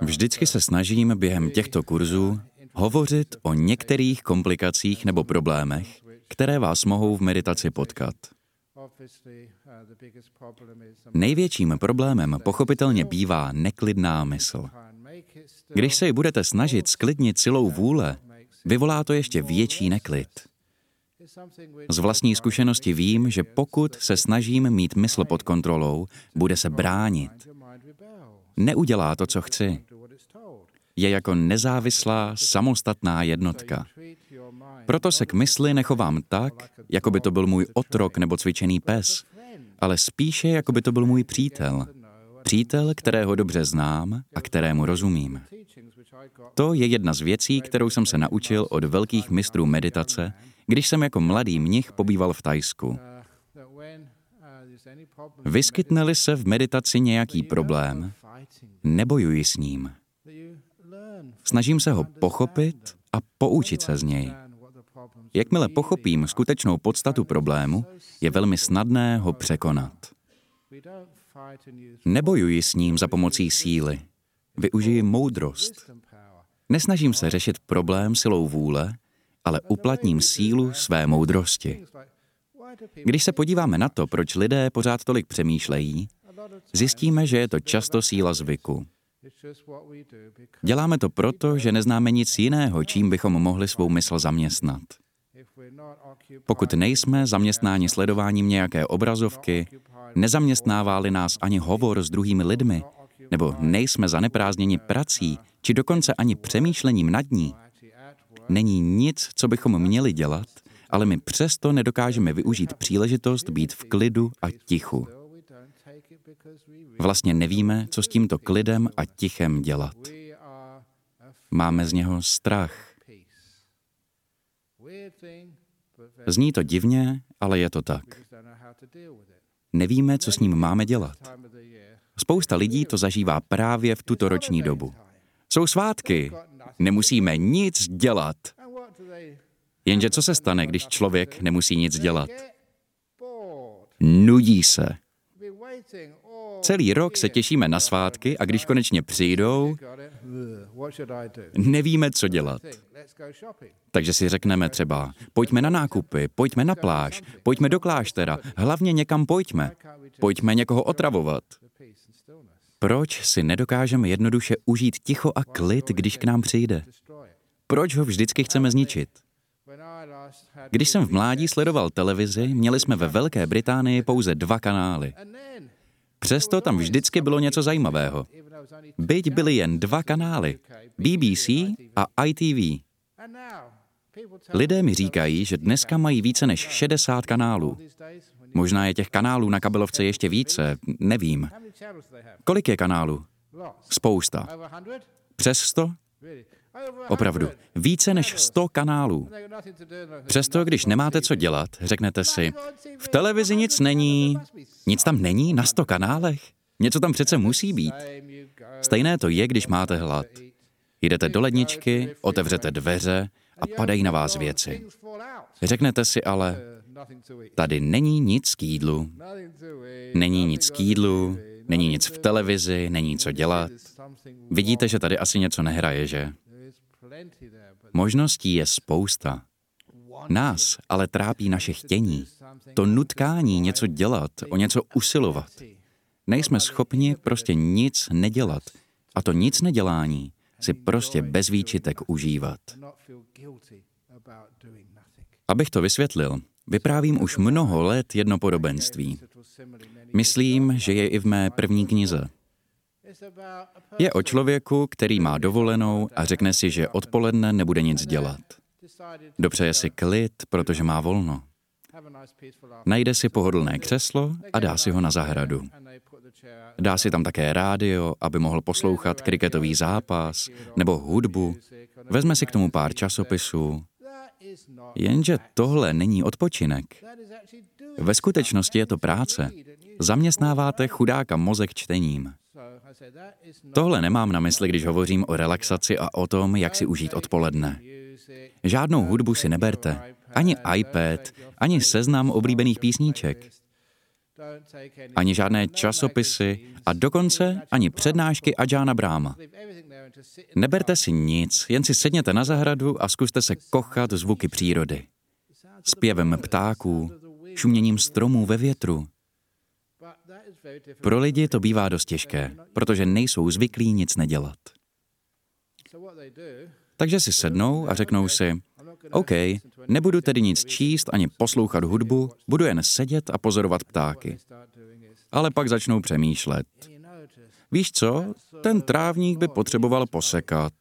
Vždycky se snažím během těchto kurzů hovořit o některých komplikacích nebo problémech, které vás mohou v meditaci potkat. Největším problémem pochopitelně bývá neklidná mysl. Když se ji budete snažit sklidnit silou vůle, vyvolá to ještě větší neklid. Z vlastní zkušenosti vím, že pokud se snažím mít mysl pod kontrolou, bude se bránit. Neudělá to, co chci. Je jako nezávislá, samostatná jednotka. Proto se k mysli nechovám tak, jako by to byl můj otrok nebo cvičený pes, ale spíše jako by to byl můj přítel. Přítel, kterého dobře znám a kterému rozumím. To je jedna z věcí, kterou jsem se naučil od velkých mistrů meditace, když jsem jako mladý mnich pobýval v Tajsku. Vyskytne-li se v meditaci nějaký problém, nebojuji s ním. Snažím se ho pochopit a poučit se z něj. Jakmile pochopím skutečnou podstatu problému, je velmi snadné ho překonat. Nebojuji s ním za pomocí síly. Využiji moudrost. Nesnažím se řešit problém silou vůle, ale uplatním sílu své moudrosti. Když se podíváme na to, proč lidé pořád tolik přemýšlejí, zjistíme, že je to často síla zvyku. Děláme to proto, že neznáme nic jiného, čím bychom mohli svou mysl zaměstnat. Pokud nejsme zaměstnáni sledováním nějaké obrazovky, nezaměstnává-li nás ani hovor s druhými lidmi, nebo nejsme zaneprázdněni prací, či dokonce ani přemýšlením nad ní, není nic, co bychom měli dělat, ale my přesto nedokážeme využít příležitost být v klidu a tichu. Vlastně nevíme, co s tímto klidem a tichem dělat. Máme z něho strach. Zní to divně, ale je to tak. Nevíme, co s ním máme dělat. Spousta lidí to zažívá právě v tuto roční dobu. Jsou svátky, nemusíme nic dělat. Jenže co se stane, když člověk nemusí nic dělat? Nudí se. Celý rok se těšíme na svátky a když konečně přijdou, nevíme, co dělat. Takže si řekneme třeba, pojďme na nákupy, pojďme na pláž, pojďme do kláštera, hlavně někam pojďme, pojďme někoho otravovat. Proč si nedokážeme jednoduše užít ticho a klid, když k nám přijde? Proč ho vždycky chceme zničit? Když jsem v mládí sledoval televizi, měli jsme ve Velké Británii pouze dva kanály. Přesto tam vždycky bylo něco zajímavého. Byť byly jen dva kanály, BBC a ITV. Lidé mi říkají, že dneska mají více než 60 kanálů. Možná je těch kanálů na kabelovce ještě více, nevím. Kolik je kanálů? Spousta. Přes 100? Opravdu, více než 100 kanálů. Přesto, když nemáte co dělat, řeknete si, v televizi nic není, nic tam není na 100 kanálech. Něco tam přece musí být. Stejné to je, když máte hlad. Jdete do ledničky, otevřete dveře a padají na vás věci. Řeknete si ale, tady není nic k jídlu. Není nic k jídlu, není nic v televizi, není co dělat. Vidíte, že tady asi něco nehraje, že? Možností je spousta. Nás ale trápí naše chtění. To nutkání něco dělat, o něco usilovat. Nejsme schopni prostě nic nedělat. A to nic nedělání si prostě bez výčitek užívat. Abych to vysvětlil, vyprávím už mnoho let jedno podobenství. Myslím, že je i v mé první knize. Je o člověku, který má dovolenou a řekne si, že odpoledne nebude nic dělat. Dopřeje si klid, protože má volno. Najde si pohodlné křeslo a dá si ho na zahradu. Dá si tam také rádio, aby mohl poslouchat kriketový zápas nebo hudbu. Vezme si k tomu pár časopisů. Jenže tohle není odpočinek. Ve skutečnosti je to práce. Zaměstnáváte chudáka mozek čtením. Tohle nemám na mysli, když hovořím o relaxaci a o tom, jak si užít odpoledne. Žádnou hudbu si neberte, ani iPad, ani seznam oblíbených písniček. ani žádné časopisy a dokonce ani přednášky Ajana Bráma. Neberte si nic, jen si sedněte na zahradu a zkuste se kochat zvuky přírody. Zpěvem ptáků, šuměním stromů ve větru. Pro lidi to bývá dost těžké, protože nejsou zvyklí nic nedělat. Takže si sednou a řeknou si, OK, nebudu tedy nic číst ani poslouchat hudbu, budu jen sedět a pozorovat ptáky. Ale pak začnou přemýšlet. Víš co, ten trávník by potřeboval posekat.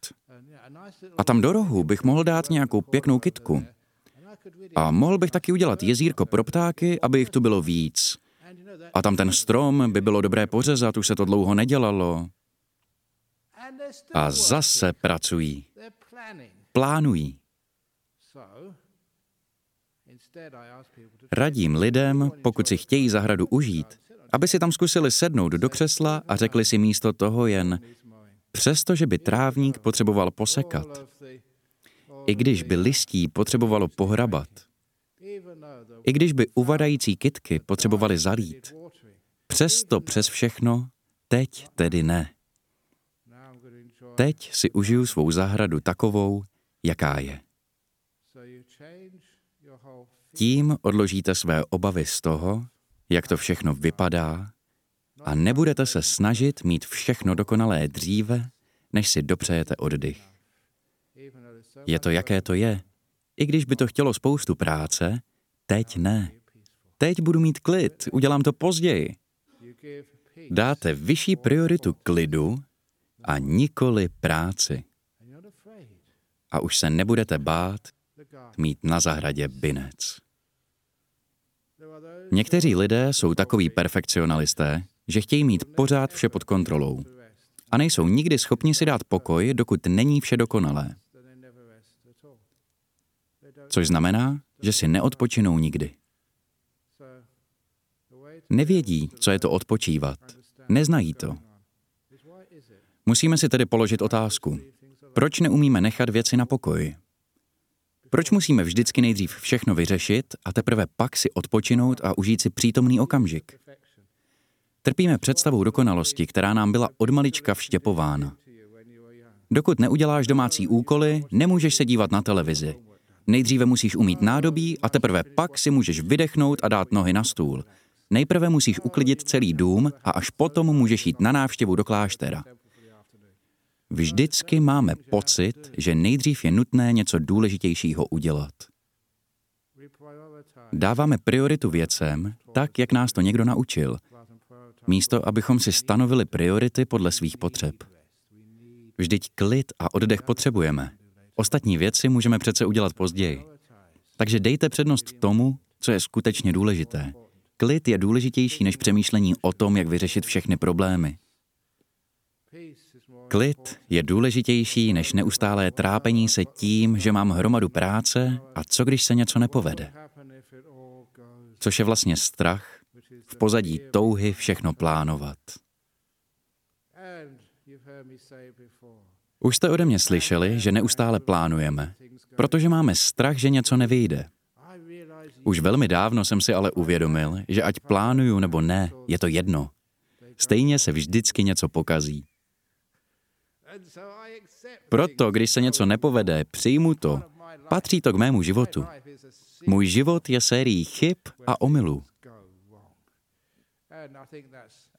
A tam do rohu bych mohl dát nějakou pěknou kitku. A mohl bych taky udělat jezírko pro ptáky, aby jich tu bylo víc. A tam ten strom by bylo dobré pořezat, už se to dlouho nedělalo. A zase pracují. Plánují. Radím lidem, pokud si chtějí zahradu užít, aby si tam zkusili sednout do křesla a řekli si místo toho jen, přestože by trávník potřeboval posekat, i když by listí potřebovalo pohrabat, i když by uvadající kytky potřebovali zalít, přesto přes všechno, teď tedy ne. Teď si užiju svou zahradu takovou, jaká je. Tím odložíte své obavy z toho, jak to všechno vypadá, a nebudete se snažit mít všechno dokonalé dříve, než si dopřejete oddych. Je to, jaké to je. I když by to chtělo spoustu práce, teď ne. Teď budu mít klid, udělám to později. Dáte vyšší prioritu klidu a nikoli práci. A už se nebudete bát mít na zahradě binec. Někteří lidé jsou takoví perfekcionalisté, že chtějí mít pořád vše pod kontrolou. A nejsou nikdy schopni si dát pokoj, dokud není vše dokonalé. Což znamená, že si neodpočinou nikdy. Nevědí, co je to odpočívat. Neznají to. Musíme si tedy položit otázku. Proč neumíme nechat věci na pokoji? Proč musíme vždycky nejdřív všechno vyřešit a teprve pak si odpočinout a užít si přítomný okamžik? Trpíme představou dokonalosti, která nám byla od malička vštěpována. Dokud neuděláš domácí úkoly, nemůžeš se dívat na televizi. Nejdříve musíš umít nádobí a teprve pak si můžeš vydechnout a dát nohy na stůl. Nejprve musíš uklidit celý dům a až potom můžeš jít na návštěvu do kláštera. Vždycky máme pocit, že nejdřív je nutné něco důležitějšího udělat. Dáváme prioritu věcem tak, jak nás to někdo naučil, místo abychom si stanovili priority podle svých potřeb. Vždyť klid a oddech potřebujeme. Ostatní věci můžeme přece udělat později. Takže dejte přednost tomu, co je skutečně důležité. Klid je důležitější než přemýšlení o tom, jak vyřešit všechny problémy. Klid je důležitější než neustálé trápení se tím, že mám hromadu práce a co když se něco nepovede. Což je vlastně strach v pozadí touhy všechno plánovat. Už jste ode mě slyšeli, že neustále plánujeme, protože máme strach, že něco nevyjde. Už velmi dávno jsem si ale uvědomil, že ať plánuju nebo ne, je to jedno. Stejně se vždycky něco pokazí. Proto, když se něco nepovede, přijmu to. Patří to k mému životu. Můj život je sérií chyb a omylů.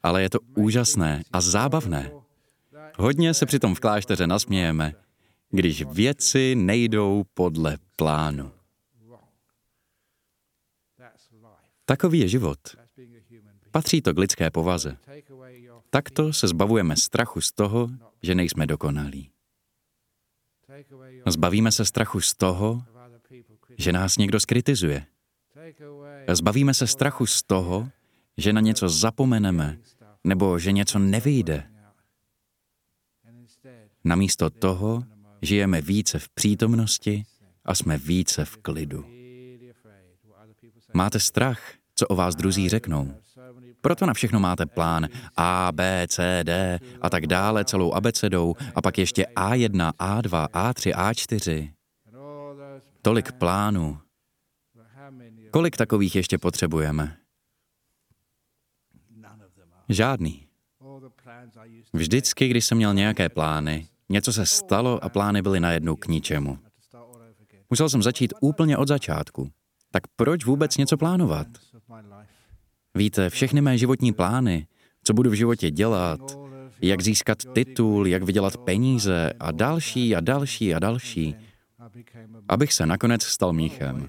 Ale je to úžasné a zábavné. Hodně se přitom v klášteře nasmějeme, když věci nejdou podle plánu. Takový je život. Patří to k lidské povaze. Takto se zbavujeme strachu z toho, že nejsme dokonalí. Zbavíme se strachu z toho, že nás někdo skritizuje. Zbavíme se strachu z toho, že na něco zapomeneme nebo že něco nevyjde. Namísto toho žijeme více v přítomnosti a jsme více v klidu. Máte strach, co o vás druzí řeknou. Proto na všechno máte plán A, B, C, D a tak dále celou abecedou a pak ještě A1, A2, A3, A4. Tolik plánů. Kolik takových ještě potřebujeme? Žádný. Vždycky, když jsem měl nějaké plány, něco se stalo a plány byly najednou k ničemu. Musel jsem začít úplně od začátku. Tak proč vůbec něco plánovat? Víte, všechny mé životní plány, co budu v životě dělat, jak získat titul, jak vydělat peníze a další a další a další, abych se nakonec stal míchem.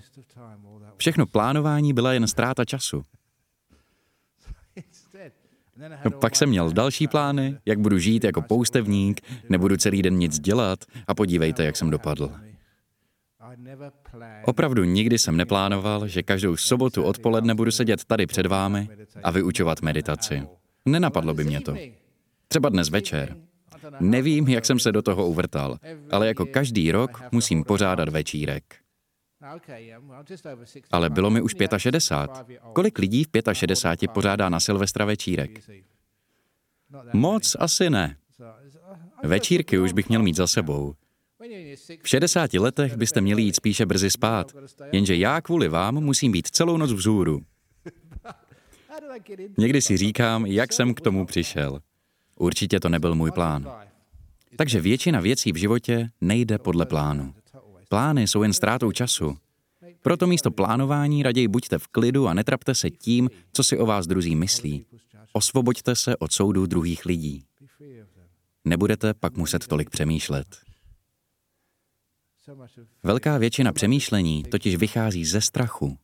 Všechno plánování byla jen ztráta času. No, pak jsem měl další plány, jak budu žít jako poustevník, nebudu celý den nic dělat a podívejte, jak jsem dopadl. Opravdu nikdy jsem neplánoval, že každou sobotu odpoledne budu sedět tady před vámi a vyučovat meditaci. Nenapadlo by mě to. Třeba dnes večer. Nevím, jak jsem se do toho uvrtal, ale jako každý rok musím pořádat večírek. Ale bylo mi už 65. Kolik lidí v 65 pořádá na Silvestra večírek? Moc asi ne. Večírky už bych měl mít za sebou. V 60 letech byste měli jít spíše brzy spát, jenže já kvůli vám musím být celou noc vzhůru. Někdy si říkám, jak jsem k tomu přišel. Určitě to nebyl můj plán. Takže většina věcí v životě nejde podle plánu. Plány jsou jen ztrátou času. Proto místo plánování raději buďte v klidu a netrapte se tím, co si o vás druzí myslí. Osvoboďte se od soudů druhých lidí. Nebudete pak muset tolik přemýšlet. Velká většina přemýšlení totiž vychází ze strachu,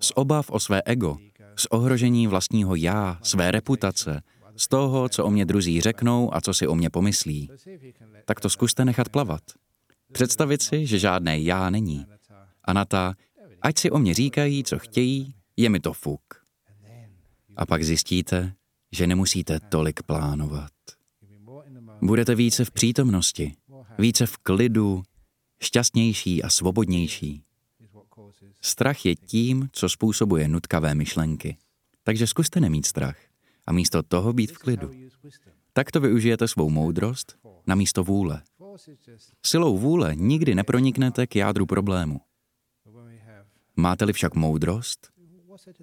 z obav o své ego, z ohrožení vlastního já, své reputace, z toho, co o mě druzí řeknou a co si o mě pomyslí. Tak to zkuste nechat plavat. Představit si, že žádné já není. A na ta, ať si o mě říkají, co chtějí, je mi to fuk. A pak zjistíte, že nemusíte tolik plánovat. Budete více v přítomnosti, více v klidu, šťastnější a svobodnější. Strach je tím, co způsobuje nutkavé myšlenky. Takže zkuste nemít strach a místo toho být v klidu. Takto využijete svou moudrost na místo vůle. Silou vůle nikdy neproniknete k jádru problému. Máte-li však moudrost,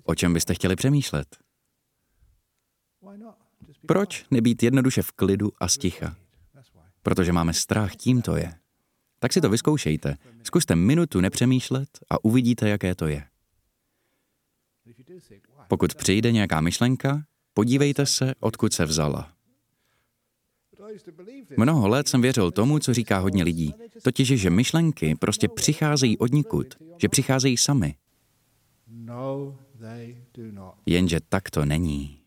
o čem byste chtěli přemýšlet? Proč nebýt jednoduše v klidu a sticha? Protože máme strach, tím to je. Tak si to vyzkoušejte. Zkuste minutu nepřemýšlet a uvidíte, jaké to je. Pokud přijde nějaká myšlenka, podívejte se, odkud se vzala. Mnoho let jsem věřil tomu, co říká hodně lidí, totiž, že myšlenky prostě přicházejí od nikud, že přicházejí sami. Jenže tak to není.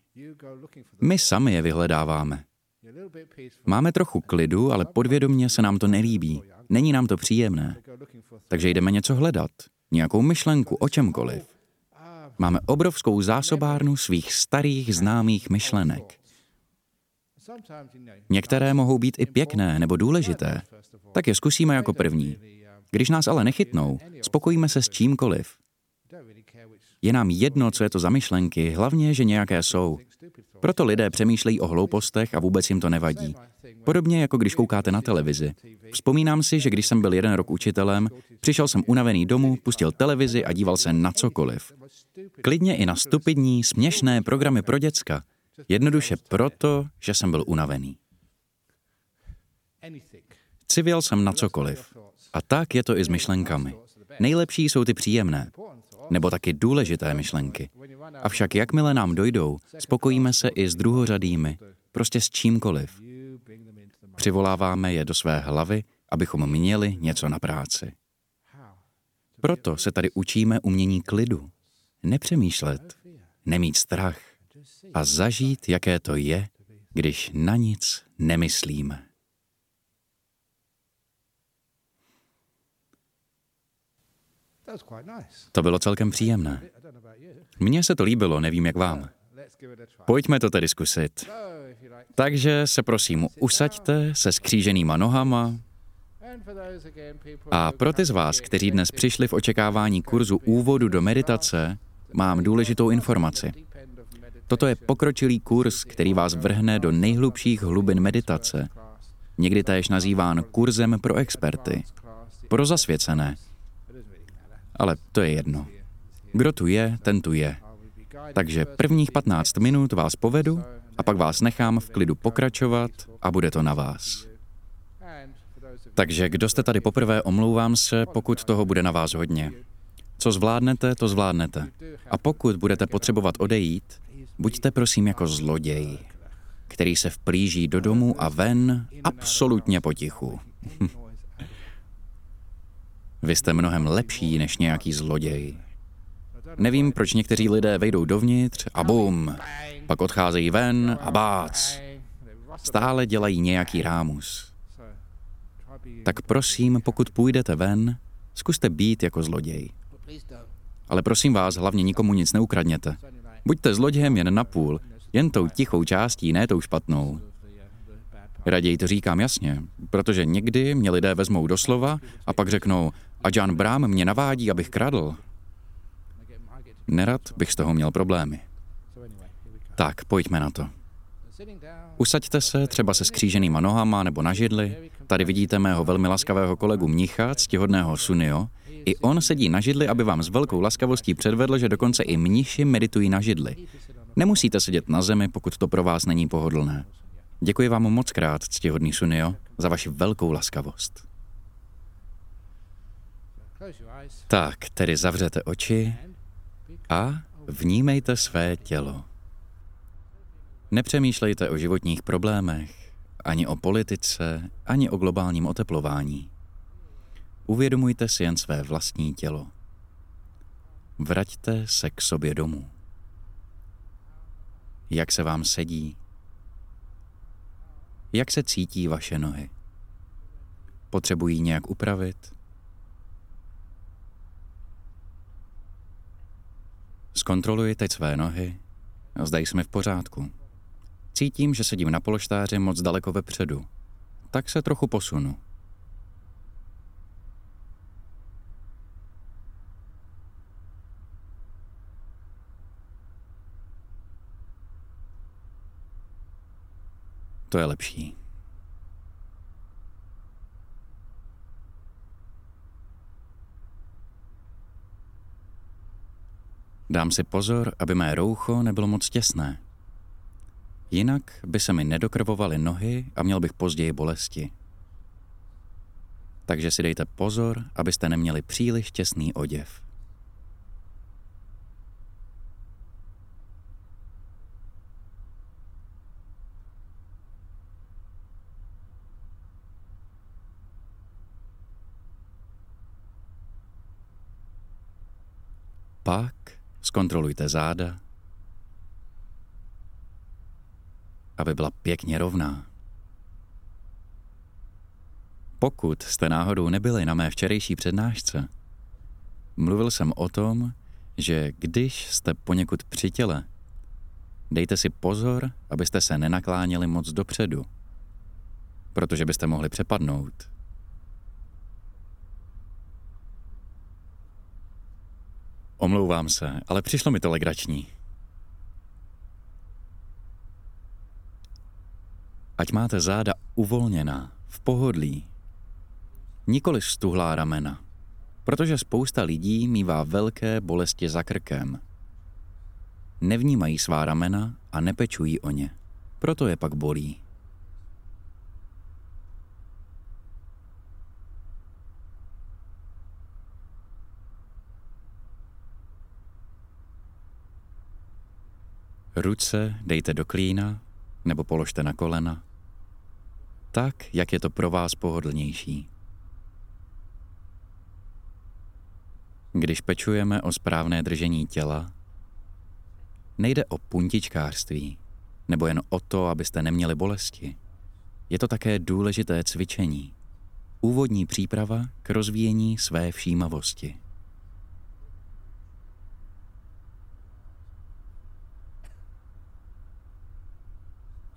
My sami je vyhledáváme. Máme trochu klidu, ale podvědomně se nám to nelíbí. Není nám to příjemné. Takže jdeme něco hledat. Nějakou myšlenku o čemkoliv. Máme obrovskou zásobárnu svých starých známých myšlenek. Některé mohou být i pěkné nebo důležité. Tak je zkusíme jako první. Když nás ale nechytnou, spokojíme se s čímkoliv. Je nám jedno, co je to za myšlenky, hlavně, že nějaké jsou. Proto lidé přemýšlejí o hloupostech a vůbec jim to nevadí. Podobně jako když koukáte na televizi. Vzpomínám si, že když jsem byl jeden rok učitelem, přišel jsem unavený domů, pustil televizi a díval se na cokoliv. Klidně i na stupidní, směšné programy pro děcka. Jednoduše proto, že jsem byl unavený. Civěl jsem na cokoliv. A tak je to i s myšlenkami. Nejlepší jsou ty příjemné nebo taky důležité myšlenky. Avšak jakmile nám dojdou, spokojíme se i s druhořadými, prostě s čímkoliv. Přivoláváme je do své hlavy, abychom měli něco na práci. Proto se tady učíme umění klidu. Nepřemýšlet, nemít strach a zažít, jaké to je, když na nic nemyslíme. To bylo celkem příjemné. Mně se to líbilo, nevím jak vám. Pojďme to tedy zkusit. Takže se prosím usaďte se skříženýma nohama a pro ty z vás, kteří dnes přišli v očekávání kurzu úvodu do meditace, mám důležitou informaci. Toto je pokročilý kurz, který vás vrhne do nejhlubších hlubin meditace, někdy též nazýván kurzem pro experty, pro zasvěcené, ale to je jedno. Kdo tu je, ten tu je. Takže prvních 15 minut vás povedu A pak vás nechám v klidu pokračovat a bude to na vás. Takže kdo jste tady poprvé, omlouvám se, pokud toho bude na vás hodně. Co zvládnete, to zvládnete. A pokud budete potřebovat odejít, buďte prosím jako zloděj, který se vplíží do domu a ven absolutně potichu. Vy jste mnohem lepší než nějaký zloděj. Nevím, proč někteří lidé vejdou dovnitř a bum, pak odcházejí ven a bác. Stále dělají nějaký rámus. Tak prosím, pokud půjdete ven, zkuste být jako zloděj. Ale prosím vás, hlavně nikomu nic neukradněte. Buďte zlodějem jen na půl, jen tou tichou částí, ne tou špatnou. Raději to říkám jasně, protože někdy mě lidé vezmou do slova a pak řeknou, a John Brám mě navádí, abych kradl. Nerad bych z toho měl problémy. Tak, pojďme na to. Usaďte se třeba se skříženýma nohama nebo na židli. Tady vidíte mého velmi laskavého kolegu mnicha, ctihodného Sunio. I on sedí na židli, aby vám s velkou laskavostí předvedl, že dokonce i mniši meditují na židli. Nemusíte sedět na zemi, pokud to pro vás není pohodlné. Děkuji vám moc krát, ctihodný Sunio, za vaši velkou laskavost. Tak, tedy zavřete oči a vnímejte své tělo. Nepřemýšlejte o životních problémech, ani o politice, ani o globálním oteplování. Uvědomujte si jen své vlastní tělo. Vraťte se k sobě domů. Jak se vám sedí? Jak se cítí vaše nohy? Potřebují nějak upravit? Zkontroluji teď své nohy zda jsme v pořádku. Cítím, že sedím na polštáři moc daleko vepředu. Tak se trochu posunu. To je lepší. Dám si pozor, aby mé roucho nebylo moc těsné. Jinak by se mi nedokrvovaly nohy a měl bych později bolesti. Takže si dejte pozor, abyste neměli příliš těsný oděv. Pak zkontrolujte záda, aby byla pěkně rovná. Pokud jste náhodou nebyli na mé včerejší přednášce, mluvil jsem o tom, že když jste poněkud při těle, dejte si pozor, abyste se nenakláněli moc dopředu, protože byste mohli přepadnout. Omlouvám se, ale přišlo mi to legrační. Ať máte záda uvolněná, v pohodlí. Nikoli stuhlá ramena, protože spousta lidí mývá velké bolesti za krkem. Nevnímají svá ramena a nepečují o ně, proto je pak bolí. Ruce dejte do klína nebo položte na kolena tak, jak je to pro vás pohodlnější. Když pečujeme o správné držení těla, nejde o puntičkářství, nebo jen o to, abyste neměli bolesti. Je to také důležité cvičení, úvodní příprava k rozvíjení své všímavosti.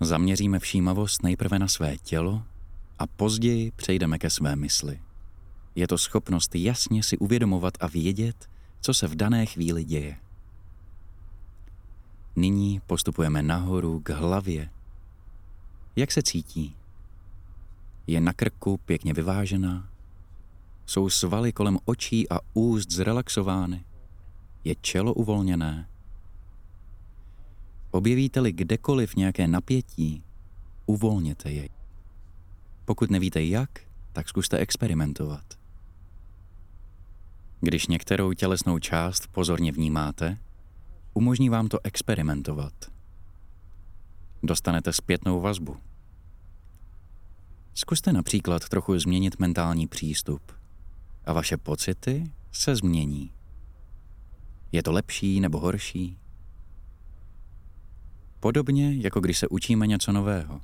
Zaměříme všímavost nejprve na své tělo a později přejdeme ke své mysli. Je to schopnost jasně si uvědomovat a vědět, co se v dané chvíli děje. Nyní postupujeme nahoru k hlavě. Jak se cítí? Je na krku pěkně vyvážená? Jsou svaly kolem očí a úst zrelaxovány? Je čelo uvolněné? Objevíte-li kdekoliv nějaké napětí, uvolněte jej. Pokud nevíte jak, tak zkuste experimentovat. Když některou tělesnou část pozorně vnímáte, umožní vám to experimentovat. Dostanete zpětnou vazbu. Zkuste například trochu změnit mentální přístup a vaše pocity se změní. Je to lepší nebo horší? Podobně jako když se učíme něco nového.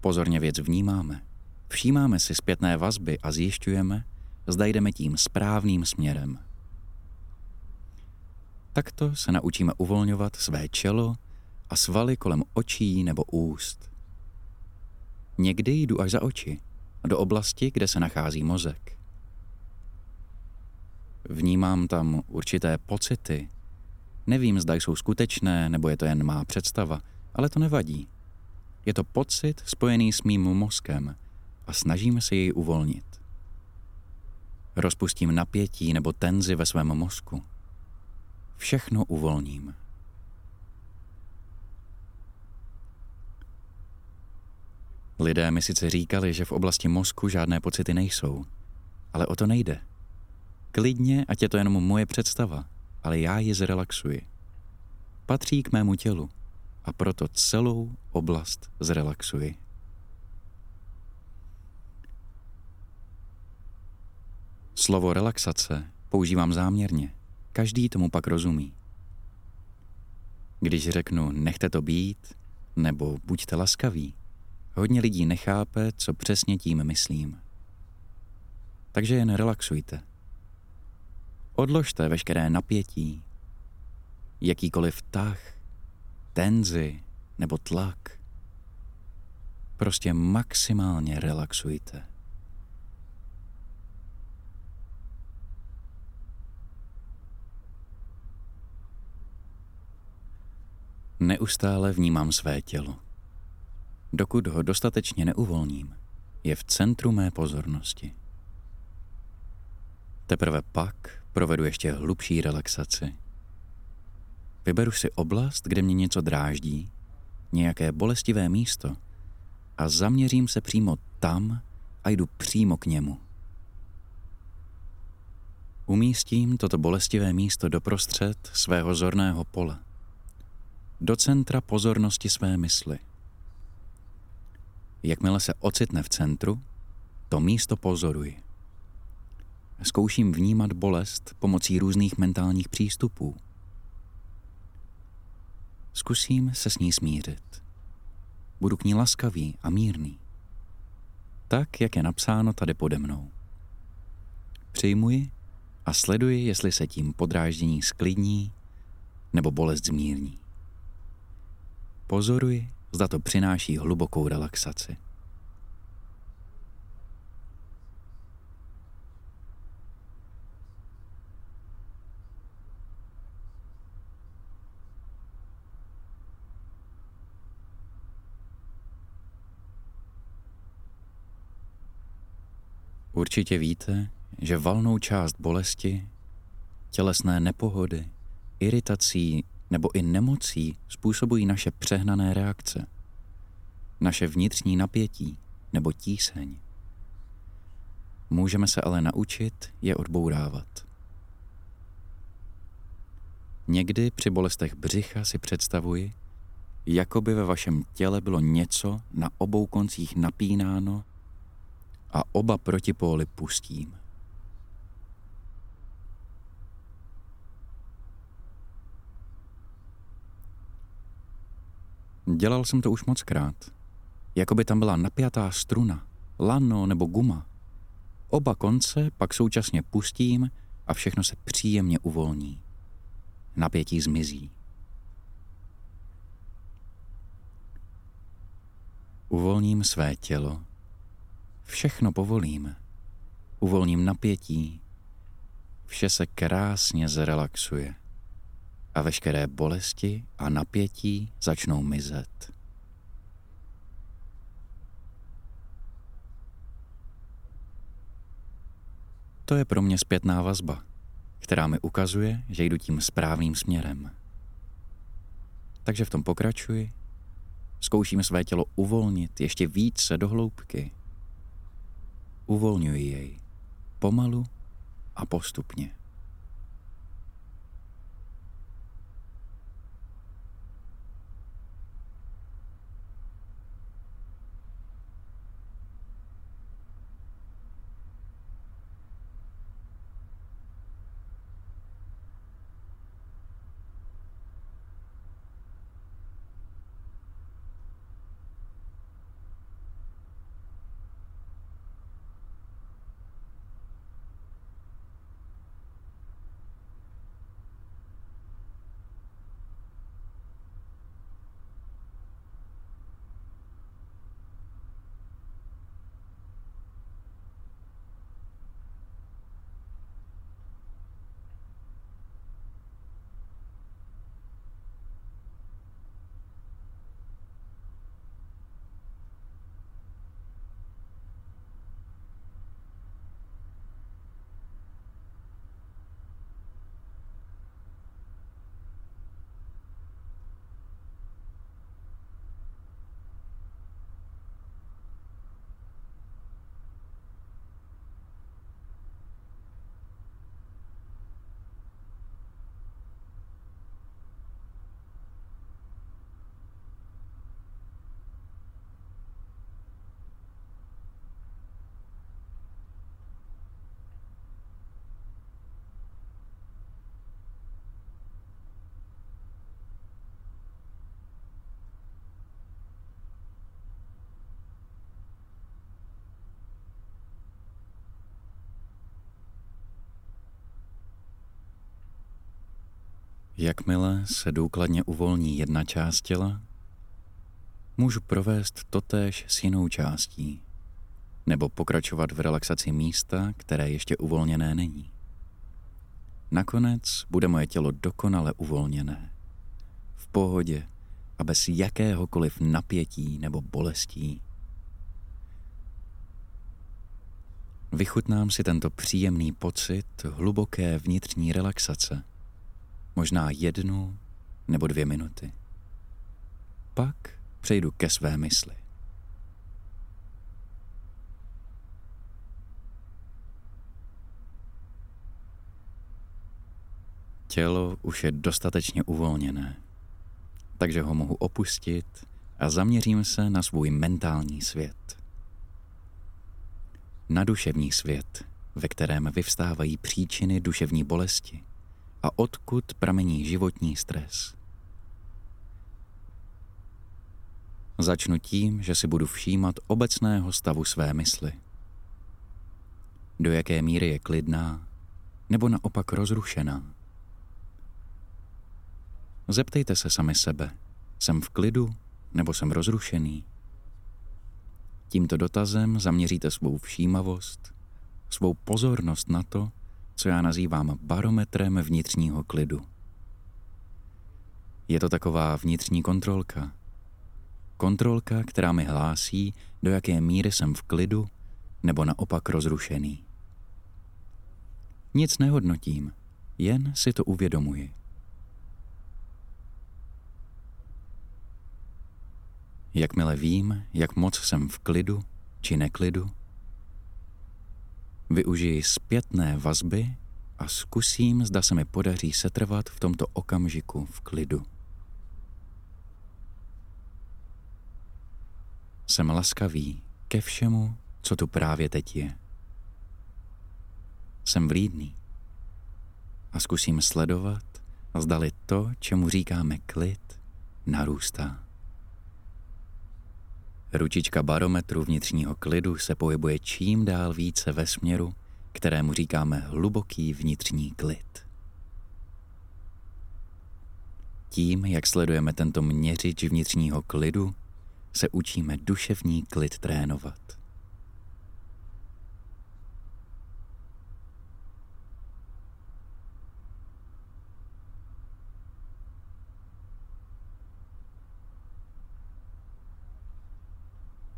Pozorně věc vnímáme. Všímáme si zpětné vazby a zjišťujeme, zda jdeme tím správným směrem. Takto se naučíme uvolňovat své čelo a svaly kolem očí nebo úst. Někdy jdu až za oči, do oblasti, kde se nachází mozek. Vnímám tam určité pocity. Nevím, zda jsou skutečné, nebo je to jen má představa, ale to nevadí. Je to pocit spojený s mým mozkem a snažíme se jej uvolnit. Rozpustím napětí nebo tenzi ve svém mozku. Všechno uvolním. Lidé mi sice říkali, že v oblasti mozku žádné pocity nejsou, ale o to nejde. Klidně, ať je to jenom moje představa, ale já ji zrelaxuji. Patří k mému tělu a proto celou oblast zrelaxuji. Slovo relaxace používám záměrně. Každý tomu pak rozumí. Když řeknu nechte to být, nebo buďte laskaví, hodně lidí nechápe, co přesně tím myslím. Takže jen relaxujte. Odložte veškeré napětí, jakýkoliv tah, tenzi nebo tlak. Prostě maximálně relaxujte. Neustále vnímám své tělo. Dokud ho dostatečně neuvolním, je v centru mé pozornosti. Teprve pak provedu ještě hlubší relaxaci. Vyberu si oblast, kde mě něco dráždí, nějaké bolestivé místo a zaměřím se přímo tam a jdu přímo k němu. Umístím toto bolestivé místo doprostřed svého zorného pole – do centra pozornosti své mysli. Jakmile se ocitne v centru, to místo pozoruji. Zkouším vnímat bolest pomocí různých mentálních přístupů. Zkusím se s ní smířit. Budu k ní laskavý a mírný. Tak, jak je napsáno tady pode mnou. Přijmuji a sleduji, jestli se tím podráždění sklidní nebo bolest zmírní. Pozoruji, zda to přináší hlubokou relaxaci. Určitě víte, že valnou část bolesti, tělesné nepohody, iritací nebo i nemocí způsobují naše přehnané reakce, naše vnitřní napětí nebo tíseň. Můžeme se ale naučit je odbourávat. Někdy při bolestech břicha si představuji, jako by ve vašem těle bylo něco na obou koncích napínáno a oba protipóly pustím. Dělal jsem to už moc krát. Jako by tam byla napjatá struna, lano nebo guma. Oba konce pak současně pustím a všechno se příjemně uvolní. Napětí zmizí. Uvolním své tělo. Všechno povolím. Uvolním napětí. Vše se krásně zrelaxuje a veškeré bolesti a napětí začnou mizet. To je pro mě zpětná vazba, která mi ukazuje, že jdu tím správným směrem. Takže v tom pokračuji. Zkouším své tělo uvolnit ještě více do hloubky. Uvolňuji jej. Pomalu a postupně. Jakmile se důkladně uvolní jedna část těla, můžu provést totéž s jinou částí, nebo pokračovat v relaxaci místa, které ještě uvolněné není. Nakonec bude moje tělo dokonale uvolněné, v pohodě a bez jakéhokoliv napětí nebo bolestí. Vychutnám si tento příjemný pocit hluboké vnitřní relaxace – možná jednu nebo dvě minuty. Pak přejdu ke své mysli. Tělo už je dostatečně uvolněné, takže ho mohu opustit a zaměřím se na svůj mentální svět. Na duševní svět, ve kterém vyvstávají příčiny duševní bolesti – a odkud pramení životní stres. Začnu tím, že si budu všímat obecného stavu své mysli. Do jaké míry je klidná, nebo naopak rozrušená. Zeptejte se sami sebe, jsem v klidu nebo jsem rozrušený? Tímto dotazem zaměříte svou všímavost, svou pozornost na to, co já nazývám barometrem vnitřního klidu. Je to taková vnitřní kontrolka. Kontrolka, která mi hlásí, do jaké míry jsem v klidu nebo naopak rozrušený. Nic nehodnotím, jen si to uvědomuji. Jakmile vím, jak moc jsem v klidu či neklidu, Využiji zpětné vazby a zkusím, zda se mi podaří setrvat v tomto okamžiku v klidu. Jsem laskavý ke všemu, co tu právě teď je. Jsem vlídný a zkusím sledovat, zdali to, čemu říkáme klid, narůstá. Ručička barometru vnitřního klidu se pohybuje čím dál více ve směru, kterému říkáme hluboký vnitřní klid. Tím, jak sledujeme tento měřič vnitřního klidu, se učíme duševní klid trénovat.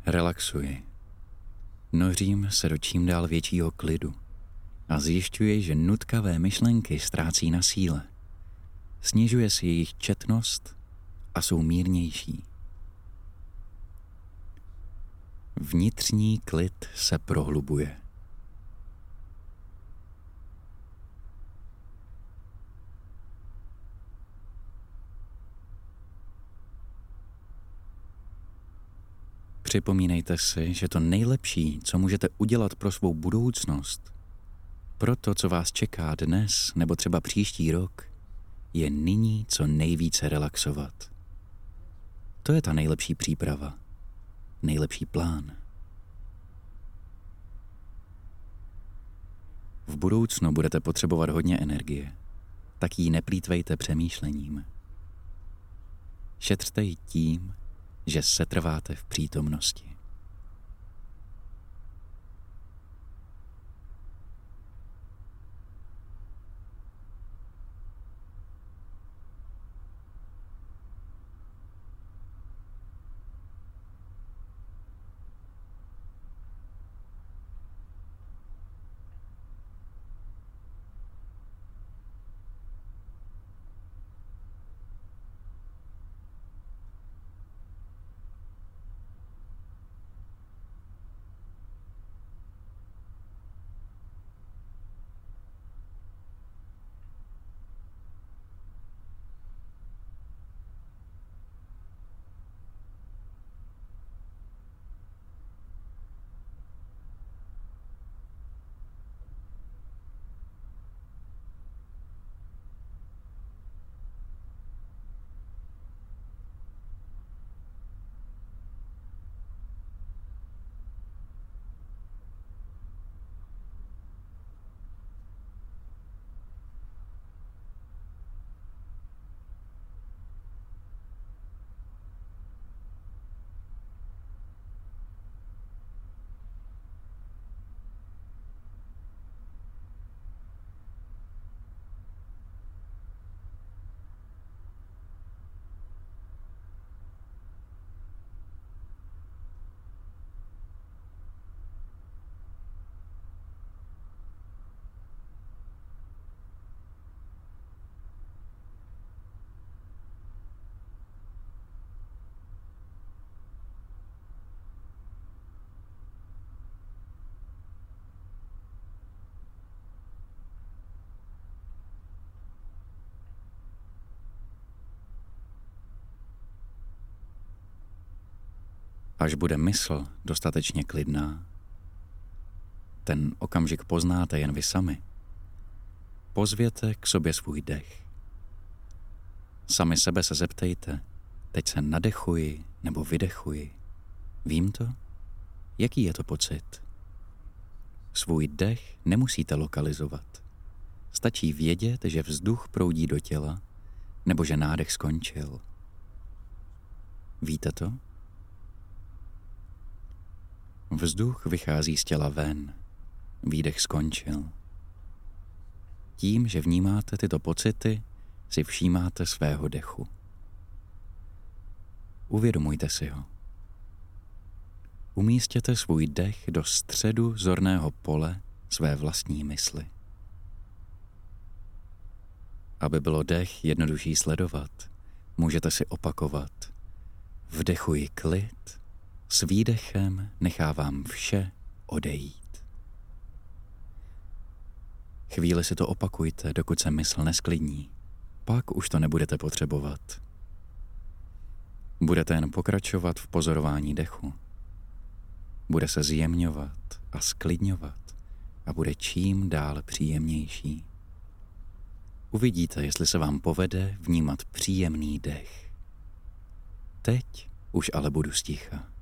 Relaxuji. Nořím se do čím dál většího klidu a zjišťuji, že nutkavé myšlenky ztrácí na síle. Snižuje si jejich četnost a jsou mírnější. Vnitřní klid se prohlubuje. Připomínejte si, že to nejlepší, co můžete udělat pro svou budoucnost, pro to, co vás čeká dnes nebo třeba příští rok, je nyní co nejvíce relaxovat. To je ta nejlepší příprava, nejlepší plán. V budoucnu budete potřebovat hodně energie, tak ji neplýtvejte přemýšlením. Šetřte ji tím, že setrváte v přítomnosti. Až bude mysl dostatečně klidná, ten okamžik poznáte jen vy sami. Pozvěte k sobě svůj dech. Sami sebe se zeptejte, teď se nadechuji nebo vydechuji. Vím to? Jaký je to pocit? Svůj dech nemusíte lokalizovat. Stačí vědět, že vzduch proudí do těla nebo že nádech skončil. Víte to? Vzduch vychází z těla ven. Výdech skončil. Tím, že vnímáte tyto pocity, si všímáte svého dechu. Uvědomujte si ho. Umístěte svůj dech do středu zorného pole své vlastní mysli. Aby bylo dech jednodušší sledovat, můžete si opakovat. Vdechuji klid, s výdechem nechávám vše odejít. Chvíli si to opakujte, dokud se mysl nesklidní. Pak už to nebudete potřebovat. Budete jen pokračovat v pozorování dechu. Bude se zjemňovat a sklidňovat a bude čím dál příjemnější. Uvidíte, jestli se vám povede vnímat příjemný dech. Teď už ale budu sticha.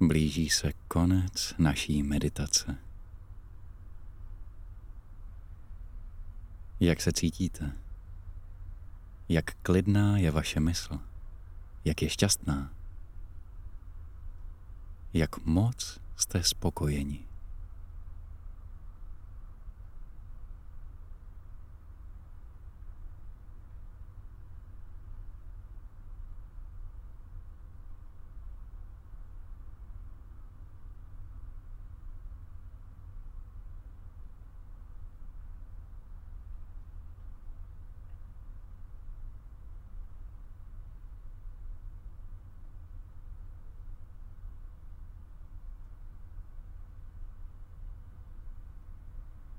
Blíží se konec naší meditace. Jak se cítíte? Jak klidná je vaše mysl? Jak je šťastná? Jak moc jste spokojeni?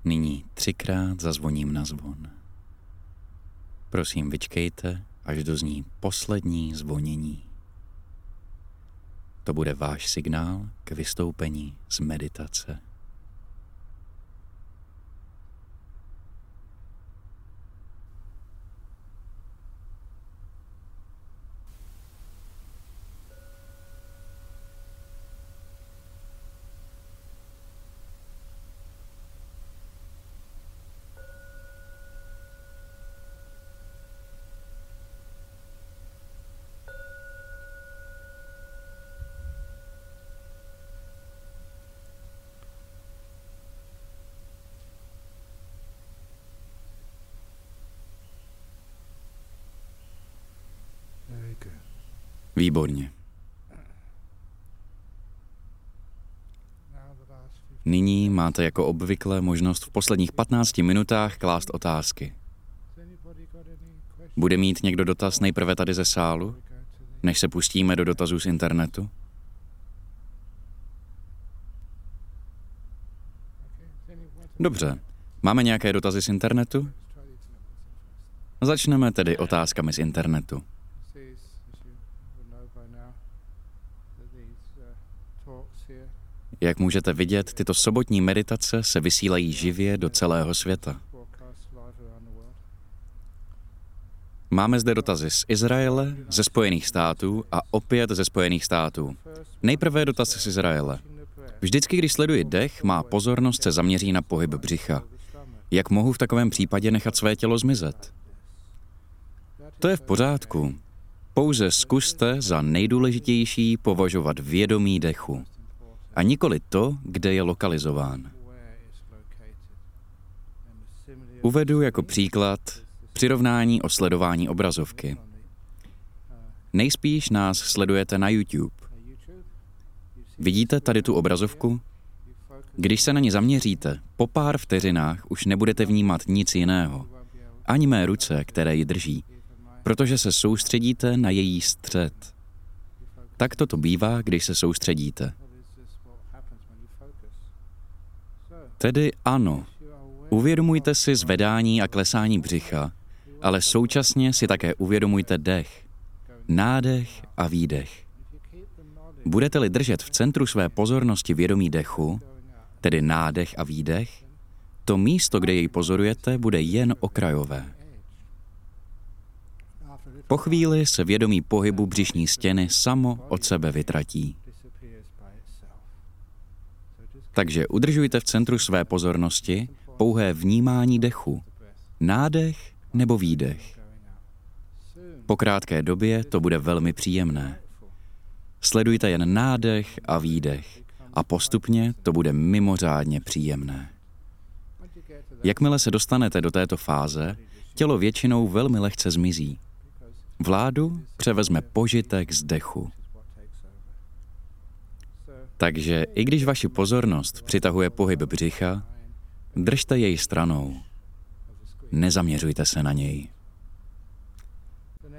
Nyní třikrát zazvoním na zvon. Prosím, vyčkejte, až dozní poslední zvonění. To bude váš signál k vystoupení z meditace. Výborně. Nyní máte jako obvykle možnost v posledních 15 minutách klást otázky. Bude mít někdo dotaz nejprve tady ze sálu, než se pustíme do dotazů z internetu? Dobře. Máme nějaké dotazy z internetu? Začneme tedy otázkami z internetu. Jak můžete vidět, tyto sobotní meditace se vysílají živě do celého světa. Máme zde dotazy z Izraele, ze Spojených států a opět ze Spojených států. Nejprve dotaz z Izraele. Vždycky, když sleduji dech, má pozornost se zaměří na pohyb břicha. Jak mohu v takovém případě nechat své tělo zmizet? To je v pořádku. Pouze zkuste za nejdůležitější považovat vědomí dechu a nikoli to, kde je lokalizován. Uvedu jako příklad přirovnání o sledování obrazovky. Nejspíš nás sledujete na YouTube. Vidíte tady tu obrazovku? Když se na ní zaměříte, po pár vteřinách už nebudete vnímat nic jiného. Ani mé ruce, které ji drží, protože se soustředíte na její střed. Tak to bývá, když se soustředíte. Tedy ano, uvědomujte si zvedání a klesání břicha, ale současně si také uvědomujte dech, nádech a výdech. Budete-li držet v centru své pozornosti vědomí dechu, tedy nádech a výdech, to místo, kde jej pozorujete, bude jen okrajové. Po chvíli se vědomí pohybu břišní stěny samo od sebe vytratí. Takže udržujte v centru své pozornosti pouhé vnímání dechu, nádech nebo výdech. Po krátké době to bude velmi příjemné. Sledujte jen nádech a výdech a postupně to bude mimořádně příjemné. Jakmile se dostanete do této fáze, tělo většinou velmi lehce zmizí. Vládu převezme požitek z dechu. Takže i když vaši pozornost přitahuje pohyb břicha, držte jej stranou. Nezaměřujte se na něj.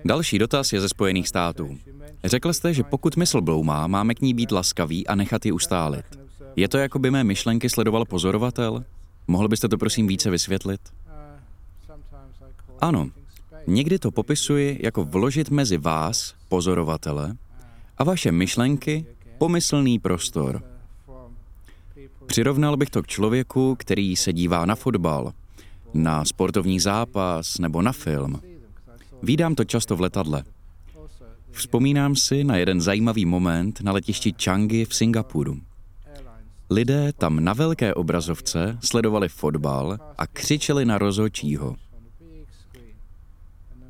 Další dotaz je ze Spojených států. Řekl jste, že pokud mysl bloumá, máme k ní být laskaví a nechat ji ustálit. Je to, jako by mé myšlenky sledoval pozorovatel? Mohl byste to prosím více vysvětlit? Ano, někdy to popisuji jako vložit mezi vás, pozorovatele, a vaše myšlenky pomyslný prostor. Přirovnal bych to k člověku, který se dívá na fotbal, na sportovní zápas nebo na film. Vídám to často v letadle. Vzpomínám si na jeden zajímavý moment na letišti Changi v Singapuru. Lidé tam na velké obrazovce sledovali fotbal a křičeli na rozhodčího.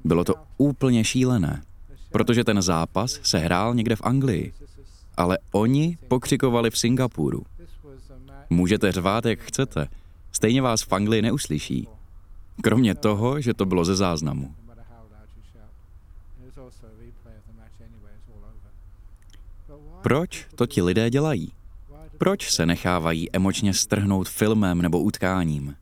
Bylo to úplně šílené, protože ten zápas se hrál někde v Anglii, ale oni pokřikovali v Singapuru. Můžete řvát, jak chcete, stejně vás v Anglii neuslyší. Kromě toho, že to bylo ze záznamu. Proč to ti lidé dělají? Proč se nechávají emočně strhnout filmem nebo utkáním?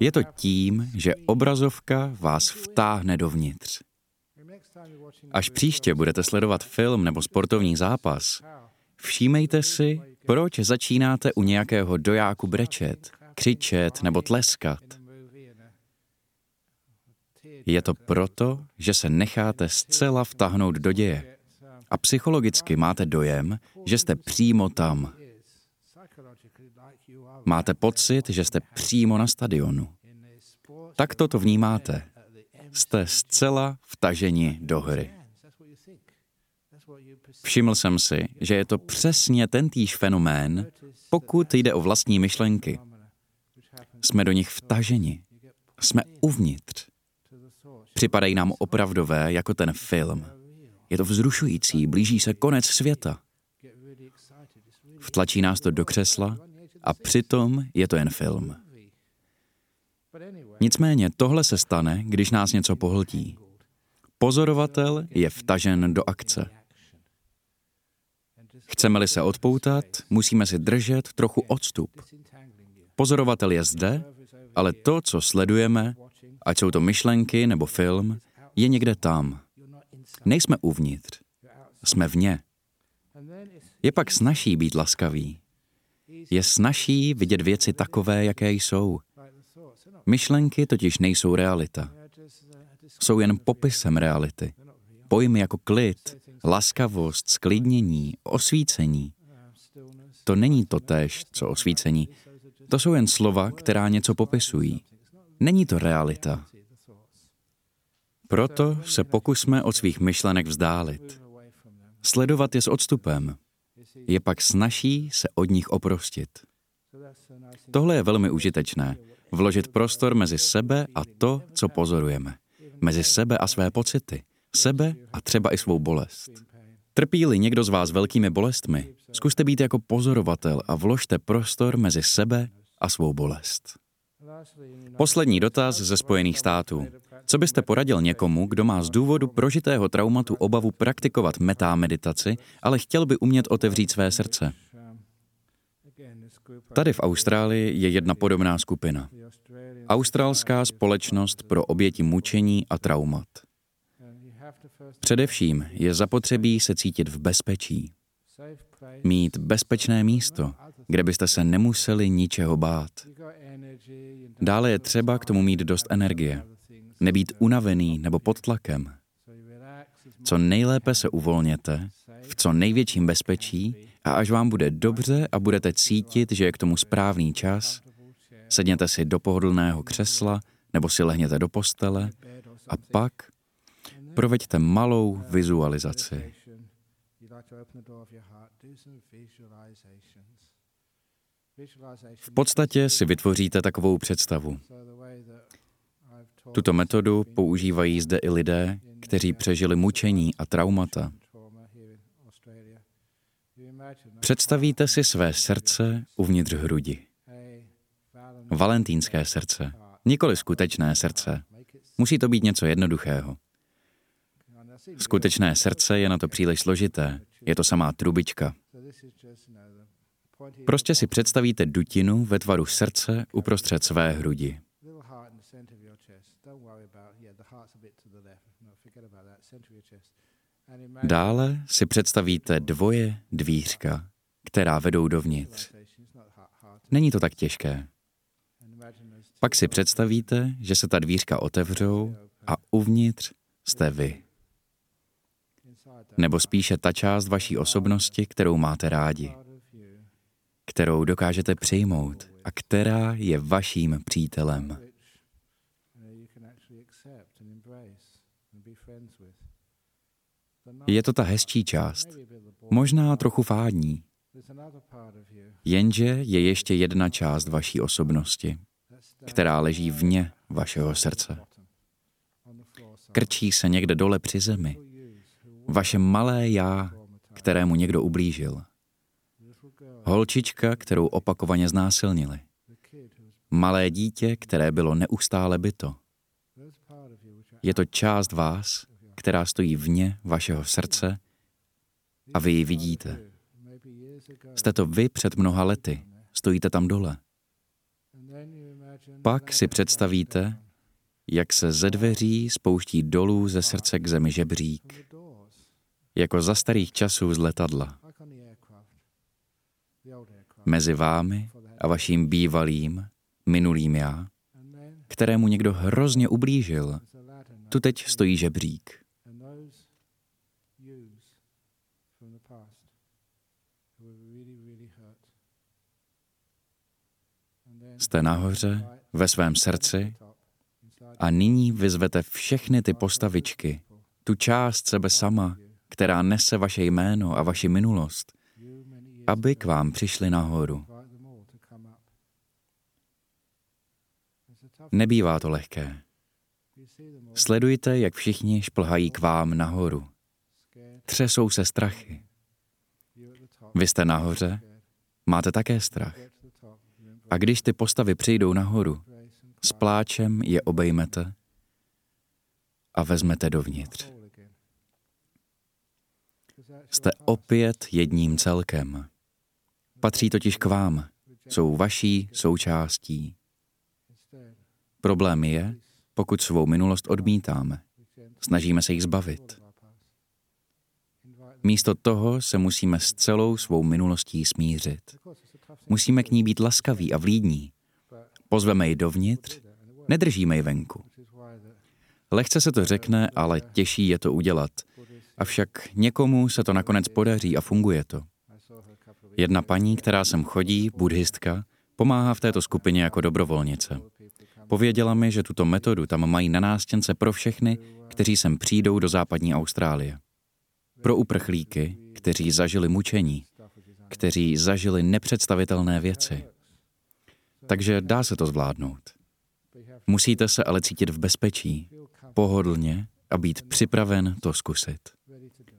Je to tím, že obrazovka vás vtáhne dovnitř. Až příště budete sledovat film nebo sportovní zápas, všímejte si, proč začínáte u nějakého dojáku brečet, křičet nebo tleskat. Je to proto, že se necháte zcela vtáhnout do děje. A psychologicky máte dojem, že jste přímo tam. Máte pocit, že jste přímo na stadionu. Tak to vnímáte. Jste zcela vtaženi do hry. Všiml jsem si, že je to přesně ten týž fenomén, pokud jde o vlastní myšlenky. Jsme do nich vtaženi. Jsme uvnitř. Připadají nám opravdové jako ten film. Je to vzrušující, blíží se konec světa. Vtlačí nás to do křesla a přitom je to jen film. Nicméně tohle se stane, když nás něco pohltí. Pozorovatel je vtažen do akce. Chceme-li se odpoutat, musíme si držet trochu odstup. Pozorovatel je zde, ale to, co sledujeme, ať jsou to myšlenky nebo film, je někde tam. Nejsme uvnitř, jsme vně. Je pak snaží být laskavý. Je snaží vidět věci takové, jaké jsou. Myšlenky totiž nejsou realita. Jsou jen popisem reality. Pojmy jako klid, laskavost, sklidnění, osvícení. To není to též, co osvícení. To jsou jen slova, která něco popisují. Není to realita. Proto se pokusme od svých myšlenek vzdálit. Sledovat je s odstupem. Je pak snaží se od nich oprostit. Tohle je velmi užitečné. Vložit prostor mezi sebe a to, co pozorujeme. Mezi sebe a své pocity. Sebe a třeba i svou bolest. Trpí-li někdo z vás velkými bolestmi, zkuste být jako pozorovatel a vložte prostor mezi sebe a svou bolest. Poslední dotaz ze Spojených států. Co byste poradil někomu, kdo má z důvodu prožitého traumatu obavu praktikovat metá meditaci, ale chtěl by umět otevřít své srdce? Tady v Austrálii je jedna podobná skupina. Australská společnost pro oběti mučení a traumat. Především je zapotřebí se cítit v bezpečí. Mít bezpečné místo, kde byste se nemuseli ničeho bát. Dále je třeba k tomu mít dost energie. Nebýt unavený nebo pod tlakem. Co nejlépe se uvolněte, v co největším bezpečí a až vám bude dobře a budete cítit, že je k tomu správný čas, sedněte si do pohodlného křesla nebo si lehněte do postele a pak proveďte malou vizualizaci. V podstatě si vytvoříte takovou představu. Tuto metodu používají zde i lidé, kteří přežili mučení a traumata. Představíte si své srdce uvnitř hrudi. Valentínské srdce, nikoli skutečné srdce. Musí to být něco jednoduchého. Skutečné srdce je na to příliš složité. Je to samá trubička. Prostě si představíte dutinu ve tvaru srdce uprostřed své hrudi. Dále si představíte dvoje dvířka, která vedou dovnitř. Není to tak těžké. Pak si představíte, že se ta dvířka otevřou a uvnitř jste vy. Nebo spíše ta část vaší osobnosti, kterou máte rádi, kterou dokážete přijmout a která je vaším přítelem. Je to ta hezčí část, možná trochu fádní, jenže je ještě jedna část vaší osobnosti, která leží vně vašeho srdce. Krčí se někde dole při zemi. Vaše malé já, kterému někdo ublížil. Holčička, kterou opakovaně znásilnili. Malé dítě, které bylo neustále byto. Je to část vás, která stojí vně vašeho srdce a vy ji vidíte. Jste to vy před mnoha lety, stojíte tam dole. Pak si představíte, jak se ze dveří spouští dolů ze srdce k zemi žebřík, jako za starých časů z letadla. Mezi vámi a vaším bývalým, minulým já, kterému někdo hrozně ublížil, tu teď stojí žebřík. Jste nahoře, ve svém srdci a nyní vyzvete všechny ty postavičky, tu část sebe sama, která nese vaše jméno a vaši minulost, aby k vám přišli nahoru. Nebývá to lehké. Sledujte, jak všichni šplhají k vám nahoru. Třesou se strachy. Vy jste nahoře, máte také strach. A když ty postavy přijdou nahoru, s pláčem je obejmete a vezmete dovnitř. Jste opět jedním celkem. Patří totiž k vám, jsou vaší součástí. Problém je, pokud svou minulost odmítáme. Snažíme se jich zbavit. Místo toho se musíme s celou svou minulostí smířit. Musíme k ní být laskaví a vlídní. Pozveme ji dovnitř, nedržíme ji venku. Lehce se to řekne, ale těžší je to udělat. Avšak někomu se to nakonec podaří a funguje to. Jedna paní, která sem chodí, buddhistka, pomáhá v této skupině jako dobrovolnice. Pověděla mi, že tuto metodu tam mají na nástěnce pro všechny, kteří sem přijdou do západní Austrálie. Pro uprchlíky, kteří zažili mučení, kteří zažili nepředstavitelné věci. Takže dá se to zvládnout. Musíte se ale cítit v bezpečí, pohodlně a být připraven to zkusit.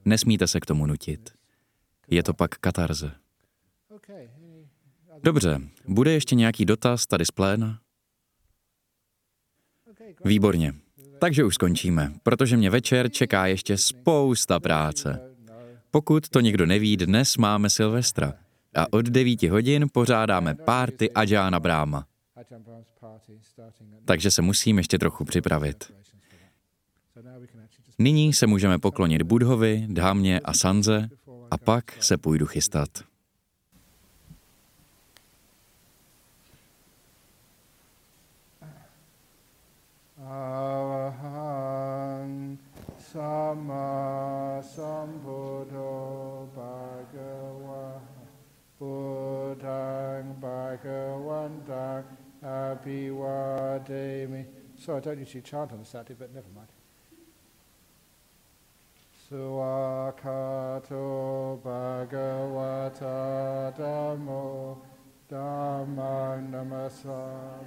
Nesmíte se k tomu nutit. Je to pak katarze. Dobře, bude ještě nějaký dotaz tady z pléna? Výborně. Takže už skončíme, protože mě večer čeká ještě spousta práce. Pokud to někdo neví, dnes máme Silvestra a od 9 hodin pořádáme párty Ajana Bráma. Takže se musím ještě trochu připravit. Nyní se můžeme poklonit Budhovi, Dhámě a Sanze a pak se půjdu chystat. Sama Sambuddho ตังปะคะวันตังอะภิวาเทมิ So I don't usually chant on the Saturday, but never mind. Suakato Bhagavata Dhammo Dhammang Namasam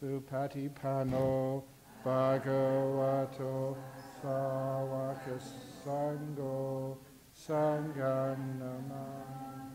Supatipano Bhagavato Sawakasango Sangam Namah.